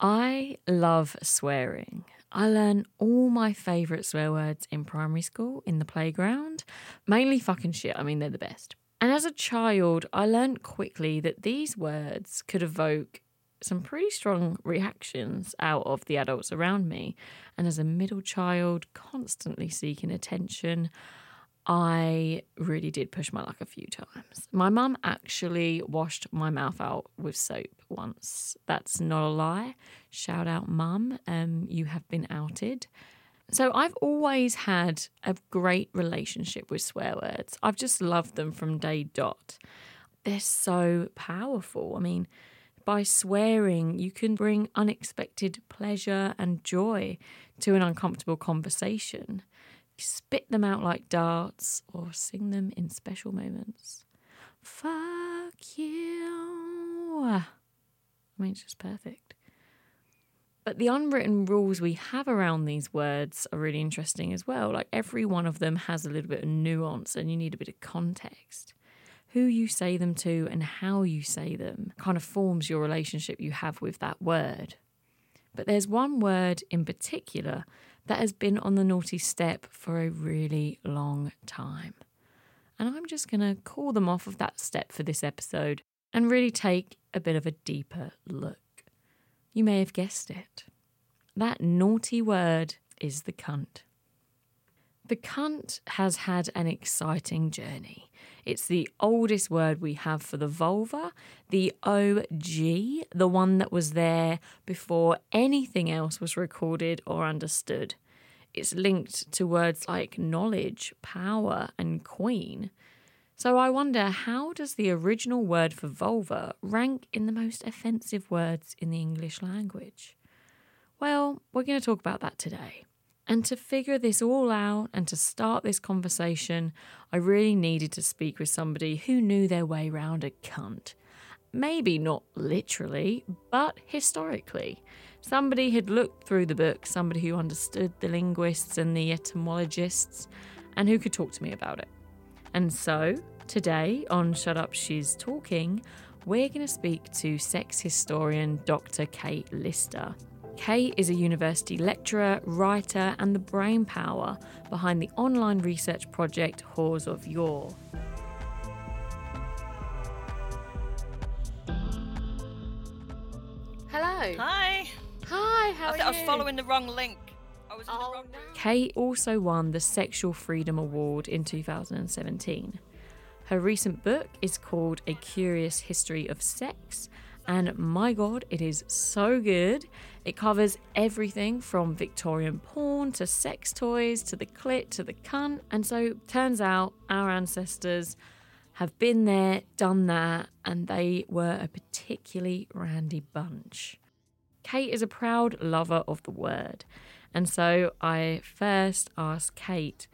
I love swearing. I learned all my favourite swear words in primary school in the playground. Mainly fucking shit. I mean, they're the best. And as a child, I learned quickly that these words could evoke some pretty strong reactions out of the adults around me. And as a middle child, constantly seeking attention, I really did push my luck a few times. My mum actually washed my mouth out with soap once. That's not a lie. Shout out, mum. Um, you have been outed. So I've always had a great relationship with swear words. I've just loved them from day dot. They're so powerful. I mean, by swearing, you can bring unexpected pleasure and joy to an uncomfortable conversation. Spit them out like darts or sing them in special moments. Fuck you. I mean, it's just perfect. But the unwritten rules we have around these words are really interesting as well. Like every one of them has a little bit of nuance and you need a bit of context. Who you say them to and how you say them kind of forms your relationship you have with that word. But there's one word in particular that has been on the naughty step for a really long time. And I'm just going to call them off of that step for this episode and really take a bit of a deeper look. You may have guessed it. That naughty word is the cunt. The cunt has had an exciting journey. It's the oldest word we have for the vulva, the OG, the one that was there before anything else was recorded or understood. It's linked to words like knowledge, power, and queen. So I wonder how does the original word for vulva rank in the most offensive words in the English language? Well, we're going to talk about that today. And to figure this all out and to start this conversation, I really needed to speak with somebody who knew their way around a cunt. Maybe not literally, but historically. Somebody had looked through the book, somebody who understood the linguists and the etymologists, and who could talk to me about it. And so, today on Shut Up She's Talking, we're going to speak to sex historian Dr. Kate Lister. Kate is a university lecturer, writer, and the brain power behind the online research project Whores of Yore. Hello. Hi. Hi, how I, are th- you? I was following the wrong link. I was in Oh, the wrong no. Kate also won the Sexual Freedom Award in 2017. Her recent book is called A Curious History of Sex, and my god, it is so good. It covers everything from Victorian porn to sex toys to the clit to the cunt. And so, turns out our ancestors have been there, done that, and they were a particularly randy bunch. Kate is a proud lover of the word, and so I first asked Kate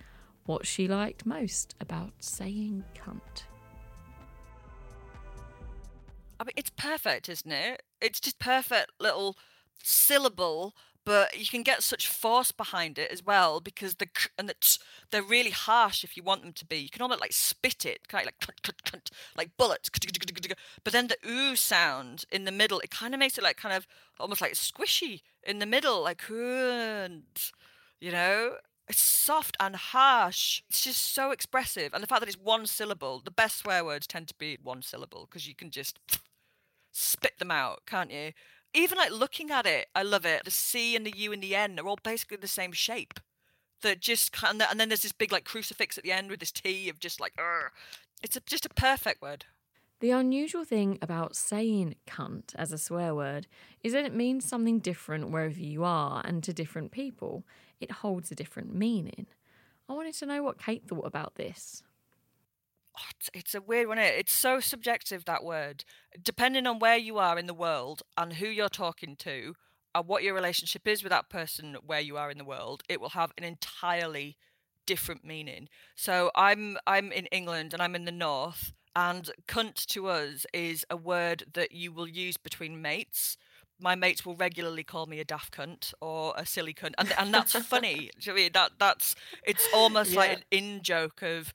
what she liked most about saying cunt. I mean, it's perfect, isn't it? It's just perfect little syllable, but you can get such force behind it as well because the and the they're really harsh if you want them to be. You can almost like spit it, kind of like like bullets. But then the ooh sound in the middle, it kind of makes it like kind of almost like squishy in the middle, like cunt, you know. It's soft and harsh. It's just so expressive, and the fact that it's one syllable. The best swear words tend to be one syllable because you can just spit them out, can't you? Even like looking at it, I love it. The C and the U and the N are all basically the same shape. That just kind of, and then there's this big like crucifix at the end with this T of just like, Urgh. it's a, just a perfect word. The unusual thing about saying cunt as a swear word is that it means something different wherever you are and to different people. It holds a different meaning. I wanted to know what Kate thought about this. Oh, it's, it's a weird one. It? It's so subjective that word, depending on where you are in the world and who you're talking to, and what your relationship is with that person where you are in the world. It will have an entirely different meaning. So I'm I'm in England and I'm in the north, and cunt to us is a word that you will use between mates. My mates will regularly call me a daft cunt or a silly cunt, and and that's funny. Do you know I mean that that's it's almost like an in joke of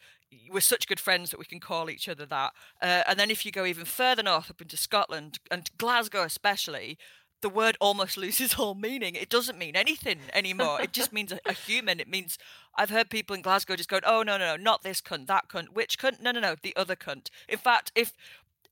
we're such good friends that we can call each other that. Uh, and then if you go even further north up into Scotland and Glasgow especially, the word almost loses all meaning. It doesn't mean anything anymore. it just means a, a, human. It means I've heard people in Glasgow just going, "Oh no, no, no, not this cunt, that cunt, which cunt? No, no, no, the other cunt." In fact, if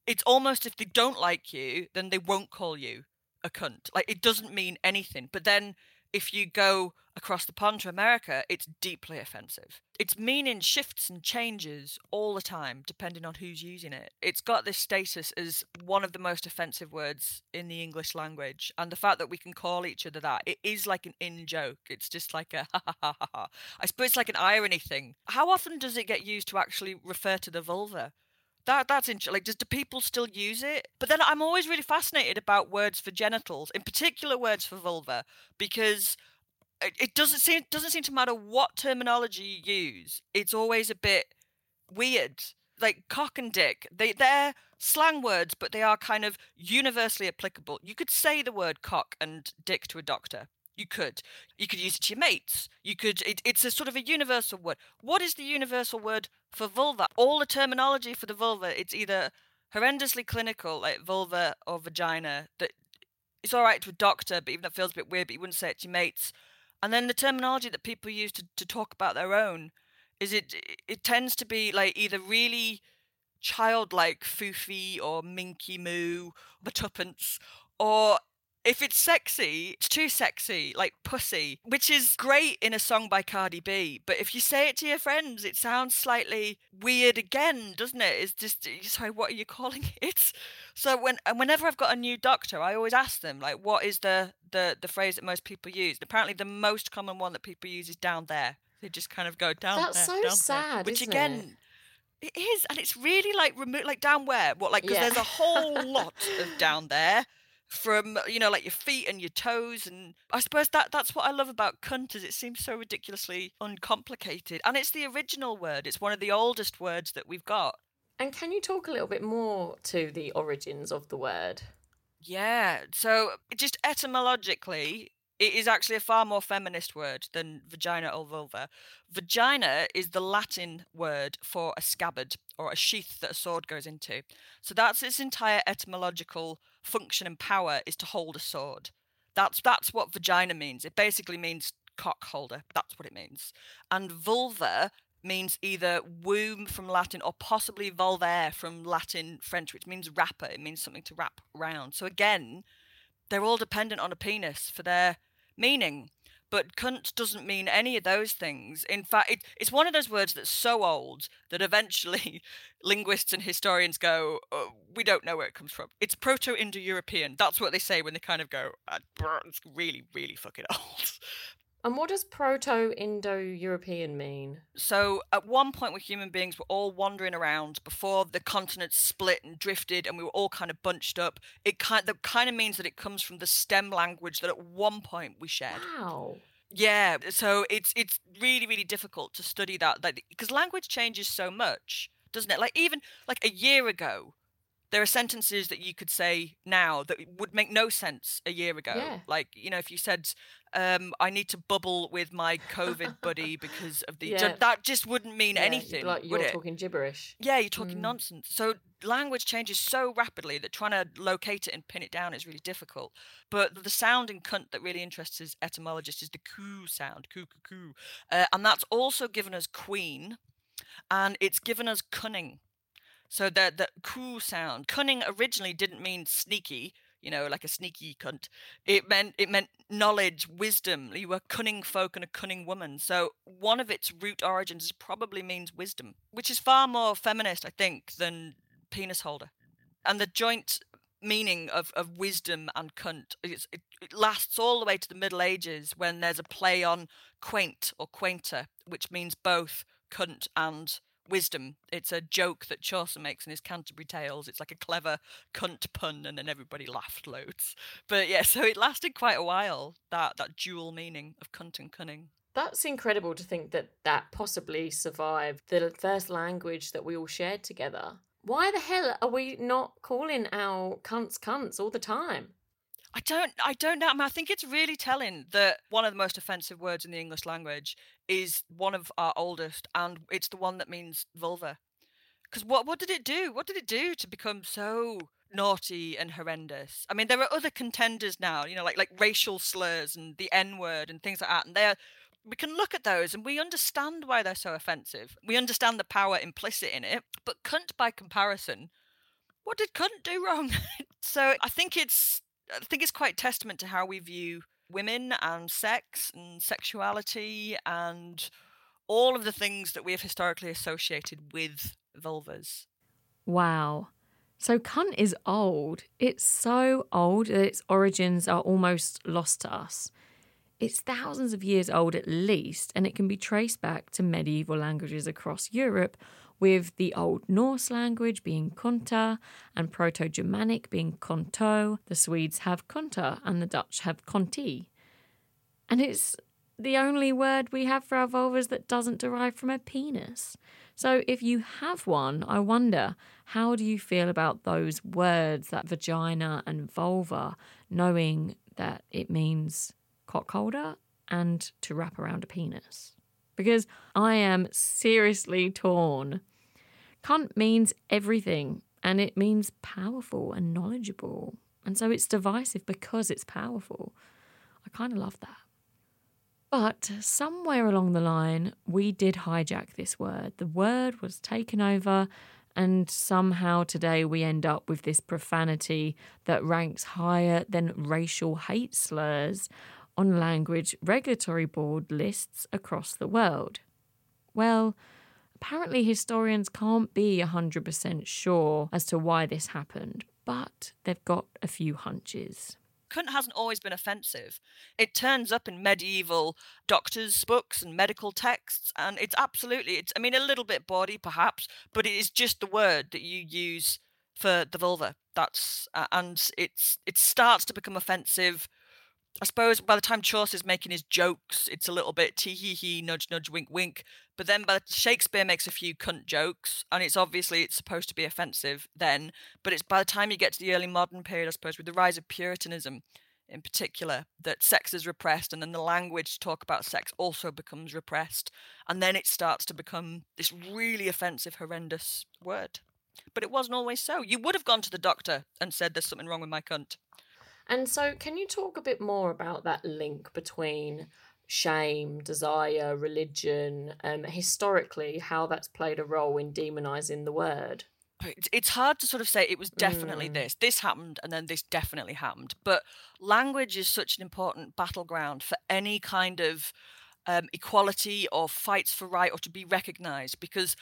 it's almost if they don't like you, then they won't call you a cunt. Like it doesn't mean anything. But then if you go across the pond to America, it's deeply offensive. Its meaning shifts and changes all the time depending on who's using it. It's got this status as one of the most offensive words in the English language. And the fact that we can call each other that, it is like an in joke. It's just like a ha ha ha ha. I suppose it's like an irony thing. How often does it get used to actually refer to the vulva? That that's interesting. Like, does do people still use it? But then I'm always really fascinated about words for genitals, in particular words for vulva, because it, it doesn't seem doesn't seem to matter what terminology you use. It's always a bit weird. Like cock and dick, they they're slang words, but they are kind of universally applicable. You could say the word cock and dick to a doctor. You could. You could use it to your mates. You could. It, it's a sort of a universal word. What is the universal word for vulva? All the terminology for the vulva, it's either horrendously clinical, like vulva or vagina. That it's all right to a doctor, but even that feels a bit weird. But you wouldn't say it to your mates. And then the terminology that people use to, to talk about their own is it. It tends to be like either really childlike foofy or minky moo or tuppence or if it's sexy, it's too sexy, like pussy, which is great in a song by Cardi B. But if you say it to your friends, it sounds slightly weird again, doesn't it? It's just, sorry, what are you calling it? So when and whenever I've got a new doctor, I always ask them, like, what is the, the, the phrase that most people use? And apparently, the most common one that people use is down there. They just kind of go down That's there. That's so sad, there, which again. It? it is, and it's really like remote, like down where? What, like, because yeah. there's a whole lot of down there from you know like your feet and your toes and i suppose that that's what i love about cunt is it seems so ridiculously uncomplicated and it's the original word it's one of the oldest words that we've got and can you talk a little bit more to the origins of the word yeah so just etymologically it is actually a far more feminist word than vagina or vulva. Vagina is the Latin word for a scabbard or a sheath that a sword goes into. So that's its entire etymological function and power is to hold a sword. That's that's what vagina means. It basically means cock holder. That's what it means. And vulva means either womb from Latin or possibly vulvaire from Latin French, which means wrapper. It means something to wrap around. So again, they're all dependent on a penis for their meaning. But cunt doesn't mean any of those things. In fact, it, it's one of those words that's so old that eventually linguists and historians go, oh, we don't know where it comes from. It's Proto Indo European. That's what they say when they kind of go, ah, it's really, really fucking old. And what does Proto Indo European mean? So, at one point, we human beings were all wandering around before the continents split and drifted, and we were all kind of bunched up. It kind that kind of means that it comes from the stem language that at one point we shared. Wow. Yeah, so it's it's really really difficult to study that because language changes so much, doesn't it? Like even like a year ago, there are sentences that you could say now that would make no sense a year ago. Yeah. Like, you know, if you said, um, I need to bubble with my COVID buddy because of the. Yeah. That just wouldn't mean yeah, anything. Like you're talking gibberish. Yeah, you're talking mm. nonsense. So language changes so rapidly that trying to locate it and pin it down is really difficult. But the sound in cunt that really interests us etymologists is the coo sound, coo, coo, coo. Uh, and that's also given us queen and it's given us cunning. So the the coo sound, cunning originally didn't mean sneaky, you know, like a sneaky cunt. It meant it meant knowledge, wisdom. You were cunning folk and a cunning woman. So one of its root origins probably means wisdom, which is far more feminist, I think, than penis holder. And the joint meaning of, of wisdom and cunt it, it lasts all the way to the Middle Ages when there's a play on quaint or quainter, which means both cunt and wisdom. It's a joke that Chaucer makes in his Canterbury Tales. It's like a clever cunt pun, and then everybody laughed loads. But yeah, so it lasted quite a while. That that dual meaning of cunt and cunning. That's incredible to think that that possibly survived the first language that we all shared together. Why the hell are we not calling our cunts cunts all the time? I don't I don't know. I, mean, I think it's really telling that one of the most offensive words in the English language is one of our oldest and it's the one that means vulva. Because what what did it do? What did it do to become so naughty and horrendous? I mean, there are other contenders now, you know, like like racial slurs and the N word and things like that, and they're we can look at those and we understand why they're so offensive. We understand the power implicit in it, but cunt by comparison, what did cunt do wrong? so I think it's I think it's quite testament to how we view women and sex and sexuality and all of the things that we have historically associated with vulvas. Wow. So cunt is old. It's so old that its origins are almost lost to us. It's thousands of years old at least, and it can be traced back to medieval languages across Europe, with the Old Norse language being konta and Proto Germanic being konto. The Swedes have konta and the Dutch have konti. And it's the only word we have for our vulvas that doesn't derive from a penis. So if you have one, I wonder how do you feel about those words, that vagina and vulva, knowing that it means cock holder and to wrap around a penis? Because I am seriously torn. Cunt means everything and it means powerful and knowledgeable. And so it's divisive because it's powerful. I kind of love that. But somewhere along the line, we did hijack this word. The word was taken over, and somehow today we end up with this profanity that ranks higher than racial hate slurs on language regulatory board lists across the world. Well, apparently historians can't be 100% sure as to why this happened, but they've got a few hunches cunt hasn't always been offensive. It turns up in medieval doctors' books and medical texts, and it's absolutely, it's, I mean, a little bit bawdy perhaps, but it is just the word that you use for the vulva. That's, uh, and it's, it starts to become offensive I suppose by the time Chaucer's making his jokes, it's a little bit tee hee hee, nudge nudge, wink wink. But then by the, Shakespeare makes a few cunt jokes, and it's obviously it's supposed to be offensive then. But it's by the time you get to the early modern period, I suppose, with the rise of Puritanism in particular, that sex is repressed, and then the language to talk about sex also becomes repressed, and then it starts to become this really offensive, horrendous word. But it wasn't always so. You would have gone to the doctor and said, "There's something wrong with my cunt." And so, can you talk a bit more about that link between shame, desire, religion, um, historically, how that's played a role in demonizing the word? It's hard to sort of say it was definitely mm. this, this happened, and then this definitely happened. But language is such an important battleground for any kind of um, equality or fights for right or to be recognized because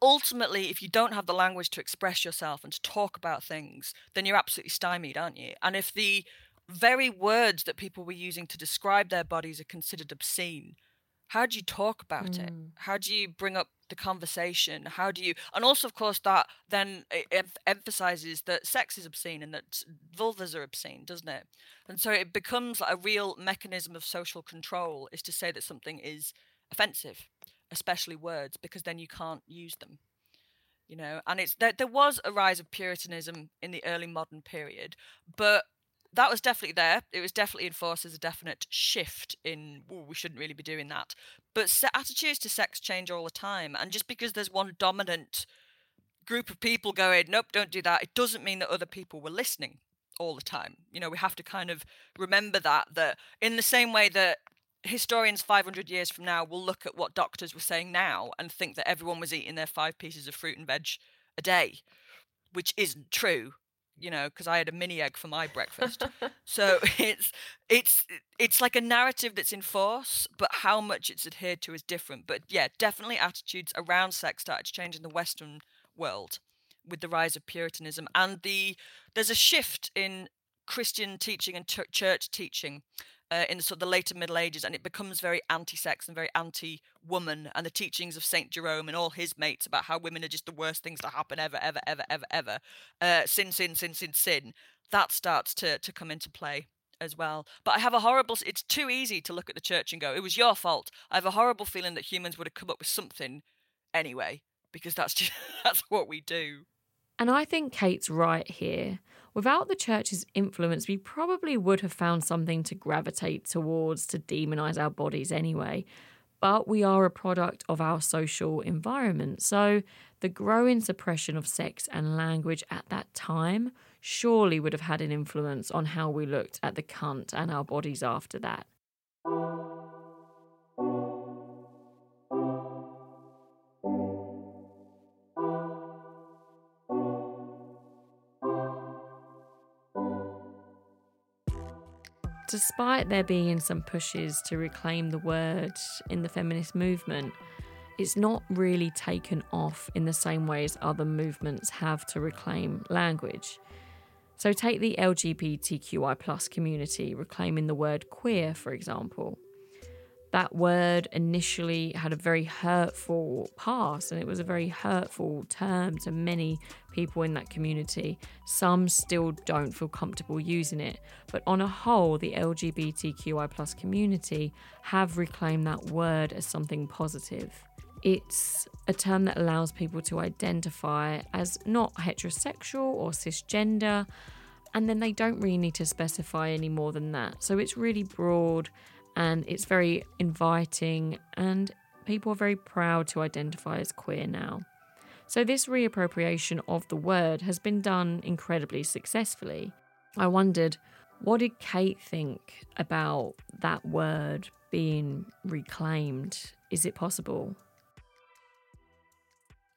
ultimately if you don't have the language to express yourself and to talk about things then you're absolutely stymied aren't you? And if the very words that people were using to describe their bodies are considered obscene how do you talk about mm. it how do you bring up the conversation? How do you and also of course that then em- emphasizes that sex is obscene and that vulvas are obscene doesn't it? And so it becomes like a real mechanism of social control is to say that something is offensive especially words because then you can't use them you know? And it's there, there was a rise of puritanism in the early modern period but that was definitely there. It was definitely enforced as a definite shift in we shouldn't really be doing that. But attitudes to sex change all the time, and just because there's one dominant group of people going, nope, don't do that, it doesn't mean that other people were listening all the time. You know, we have to kind of remember that that in the same way that historians 500 years from now will look at what doctors were saying now and think that everyone was eating their five pieces of fruit and veg a day, which isn't true you know, because I had a mini egg for my breakfast. so it's it's it's like a narrative that's in force, but how much it's adhered to is different. But yeah, definitely attitudes around sex started to change in the Western world with the rise of Puritanism and the there's a shift in Christian teaching and church teaching uh, in the sort of the later Middle Ages, and it becomes very anti-sex and very anti-woman. And the teachings of Saint Jerome and all his mates about how women are just the worst things to happen ever, ever, ever, ever, ever. Uh, sin, sin, sin, sin, sin. That starts to to come into play as well. But I have a horrible. It's too easy to look at the church and go, "It was your fault." I have a horrible feeling that humans would have come up with something anyway, because that's just that's what we do. And I think Kate's right here. Without the church's influence, we probably would have found something to gravitate towards to demonize our bodies anyway. but we are a product of our social environment. So the growing suppression of sex and language at that time surely would have had an influence on how we looked at the cunt and our bodies after that. Despite there being some pushes to reclaim the word in the feminist movement, it's not really taken off in the same way as other movements have to reclaim language. So, take the LGBTQI community reclaiming the word queer, for example that word initially had a very hurtful past and it was a very hurtful term to many people in that community. Some still don't feel comfortable using it, but on a whole, the LGBTQI plus community have reclaimed that word as something positive. It's a term that allows people to identify as not heterosexual or cisgender, and then they don't really need to specify any more than that. So it's really broad and it's very inviting, and people are very proud to identify as queer now. So, this reappropriation of the word has been done incredibly successfully. I wondered, what did Kate think about that word being reclaimed? Is it possible?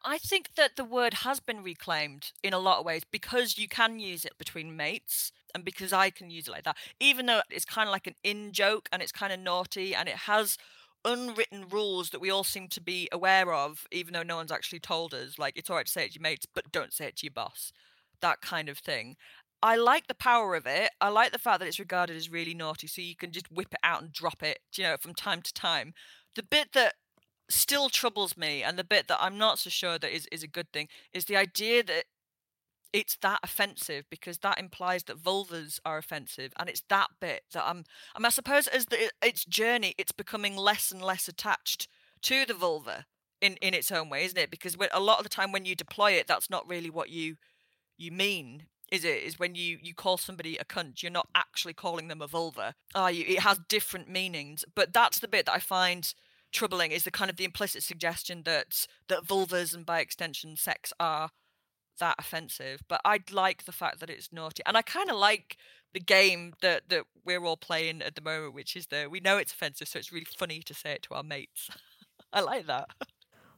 I think that the word has been reclaimed in a lot of ways because you can use it between mates and because I can use it like that. Even though it's kind of like an in joke and it's kind of naughty and it has unwritten rules that we all seem to be aware of, even though no one's actually told us. Like, it's all right to say it to your mates, but don't say it to your boss. That kind of thing. I like the power of it. I like the fact that it's regarded as really naughty, so you can just whip it out and drop it, you know, from time to time. The bit that still troubles me and the bit that I'm not so sure that is, is a good thing is the idea that it's that offensive because that implies that vulvas are offensive and it's that bit that I'm I, I suppose as the its journey it's becoming less and less attached to the vulva in in its own way isn't it? Because a lot of the time when you deploy it that's not really what you you mean is it? Is when you you call somebody a cunt you're not actually calling them a vulva ah you, it has different meanings but that's the bit that I find troubling is the kind of the implicit suggestion that that vulvas and by extension sex are that offensive but i like the fact that it's naughty and i kind of like the game that that we're all playing at the moment which is that we know it's offensive so it's really funny to say it to our mates i like that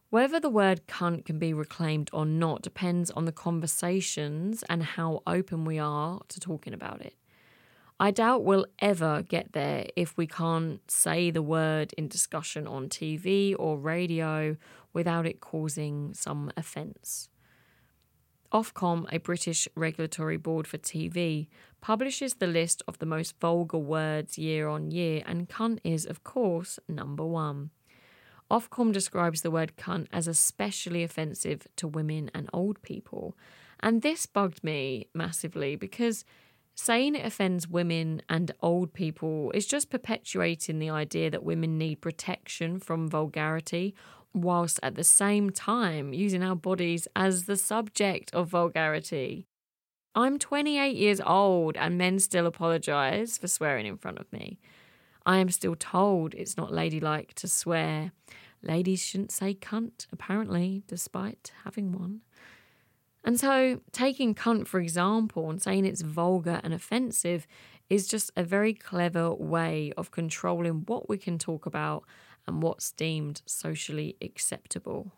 Whether the word cunt can be reclaimed or not depends on the conversations and how open we are to talking about it. I doubt we'll ever get there if we can't say the word in discussion on TV or radio without it causing some offence. Ofcom, a British regulatory board for TV, publishes the list of the most vulgar words year on year, and cunt is, of course, number one. Ofcom describes the word cunt as especially offensive to women and old people. And this bugged me massively because saying it offends women and old people is just perpetuating the idea that women need protection from vulgarity, whilst at the same time using our bodies as the subject of vulgarity. I'm 28 years old and men still apologise for swearing in front of me. I am still told it's not ladylike to swear. Ladies shouldn't say cunt, apparently, despite having one. And so, taking cunt, for example, and saying it's vulgar and offensive is just a very clever way of controlling what we can talk about and what's deemed socially acceptable.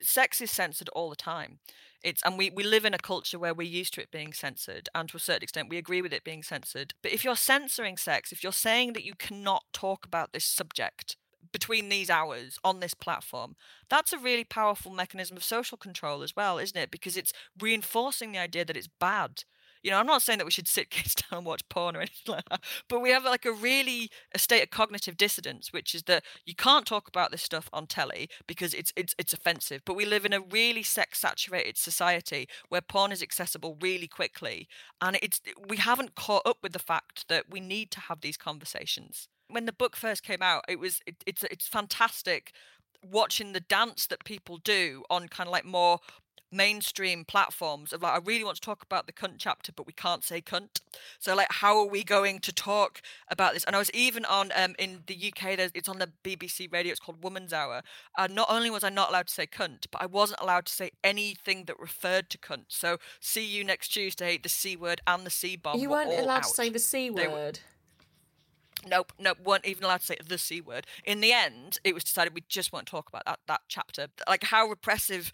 Sex is censored all the time. It's and we, we live in a culture where we're used to it being censored, and to a certain extent we agree with it being censored. But if you're censoring sex, if you're saying that you cannot talk about this subject, between these hours on this platform. That's a really powerful mechanism of social control as well, isn't it? Because it's reinforcing the idea that it's bad. You know, I'm not saying that we should sit kids down and watch porn or anything like that, but we have like a really a state of cognitive dissonance, which is that you can't talk about this stuff on telly because it's it's it's offensive. But we live in a really sex saturated society where porn is accessible really quickly, and it's we haven't caught up with the fact that we need to have these conversations when the book first came out, it was it, it's it's fantastic watching the dance that people do on kind of like more mainstream platforms of like I really want to talk about the cunt chapter, but we can't say cunt. So like, how are we going to talk about this? And I was even on um in the UK. There's it's on the BBC radio. It's called Woman's Hour. And not only was I not allowed to say cunt, but I wasn't allowed to say anything that referred to cunt. So see you next Tuesday. The c word and the c bomb. You were weren't all allowed out. to say the C word. Nope, nope, weren't even allowed to say the c word. In the end, it was decided we just won't talk about that that chapter. Like how repressive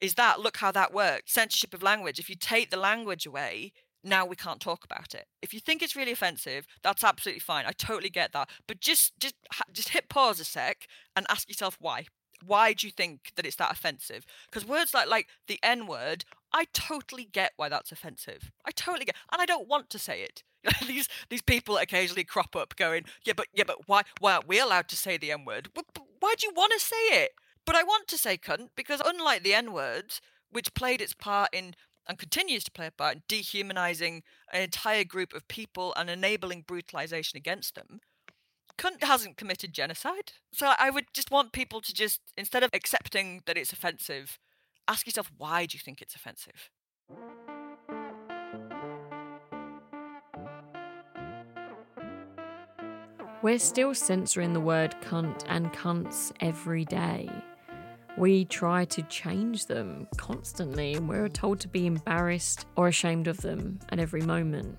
is that? Look how that works. Censorship of language. If you take the language away, now we can't talk about it. If you think it's really offensive, that's absolutely fine. I totally get that. But just just just hit pause a sec and ask yourself why. Why do you think that it's that offensive? Because words like like the N word, I totally get why that's offensive. I totally get, and I don't want to say it. these these people occasionally crop up going, yeah, but yeah, but why why aren't we allowed to say the N word? Why do you want to say it? But I want to say cunt because unlike the N word, which played its part in and continues to play a part in dehumanizing an entire group of people and enabling brutalization against them, cunt hasn't committed genocide. So I would just want people to just instead of accepting that it's offensive, ask yourself why do you think it's offensive? We're still censoring the word cunt and cunts every day. We try to change them constantly, and we're told to be embarrassed or ashamed of them at every moment.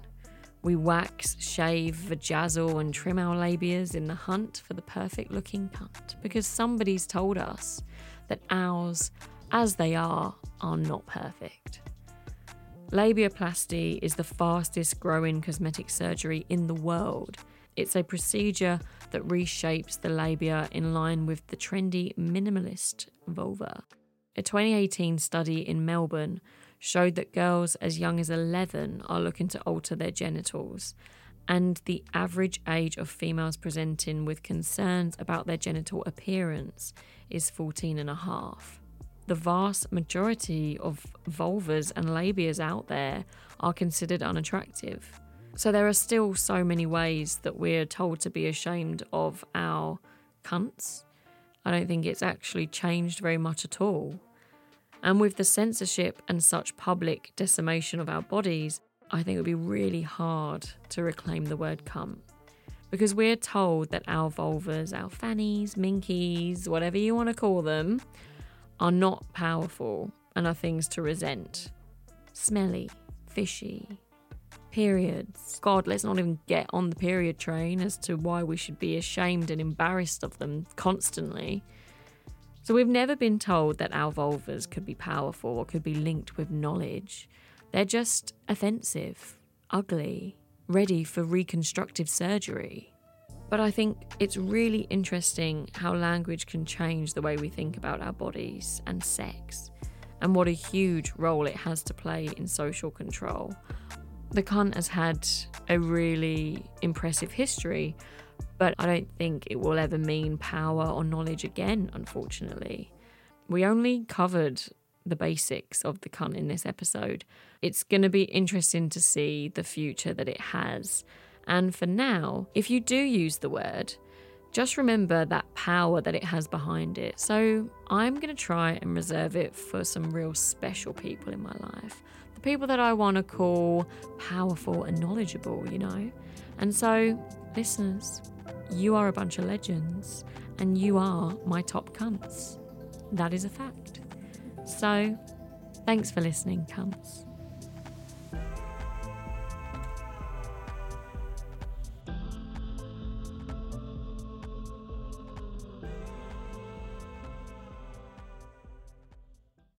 We wax, shave, vajazzle, and trim our labias in the hunt for the perfect looking cunt because somebody's told us that ours, as they are, are not perfect. Labiaplasty is the fastest growing cosmetic surgery in the world. It's a procedure that reshapes the labia in line with the trendy minimalist vulva. A 2018 study in Melbourne showed that girls as young as 11 are looking to alter their genitals, and the average age of females presenting with concerns about their genital appearance is 14 and a half. The vast majority of vulvas and labias out there are considered unattractive. So there are still so many ways that we're told to be ashamed of our cunts. I don't think it's actually changed very much at all. And with the censorship and such public decimation of our bodies, I think it would be really hard to reclaim the word cunt. Because we're told that our vulvas, our fannies, minkies, whatever you want to call them, are not powerful and are things to resent. Smelly, fishy, periods. God, let's not even get on the period train as to why we should be ashamed and embarrassed of them constantly. So, we've never been told that our vulvas could be powerful or could be linked with knowledge. They're just offensive, ugly, ready for reconstructive surgery. But I think it's really interesting how language can change the way we think about our bodies and sex, and what a huge role it has to play in social control. The cunt has had a really impressive history, but I don't think it will ever mean power or knowledge again, unfortunately. We only covered the basics of the cunt in this episode. It's going to be interesting to see the future that it has. And for now, if you do use the word, just remember that power that it has behind it. So I'm going to try and reserve it for some real special people in my life. The people that I want to call powerful and knowledgeable, you know? And so, listeners, you are a bunch of legends and you are my top cunts. That is a fact. So, thanks for listening, cunts.